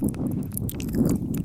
Thank you.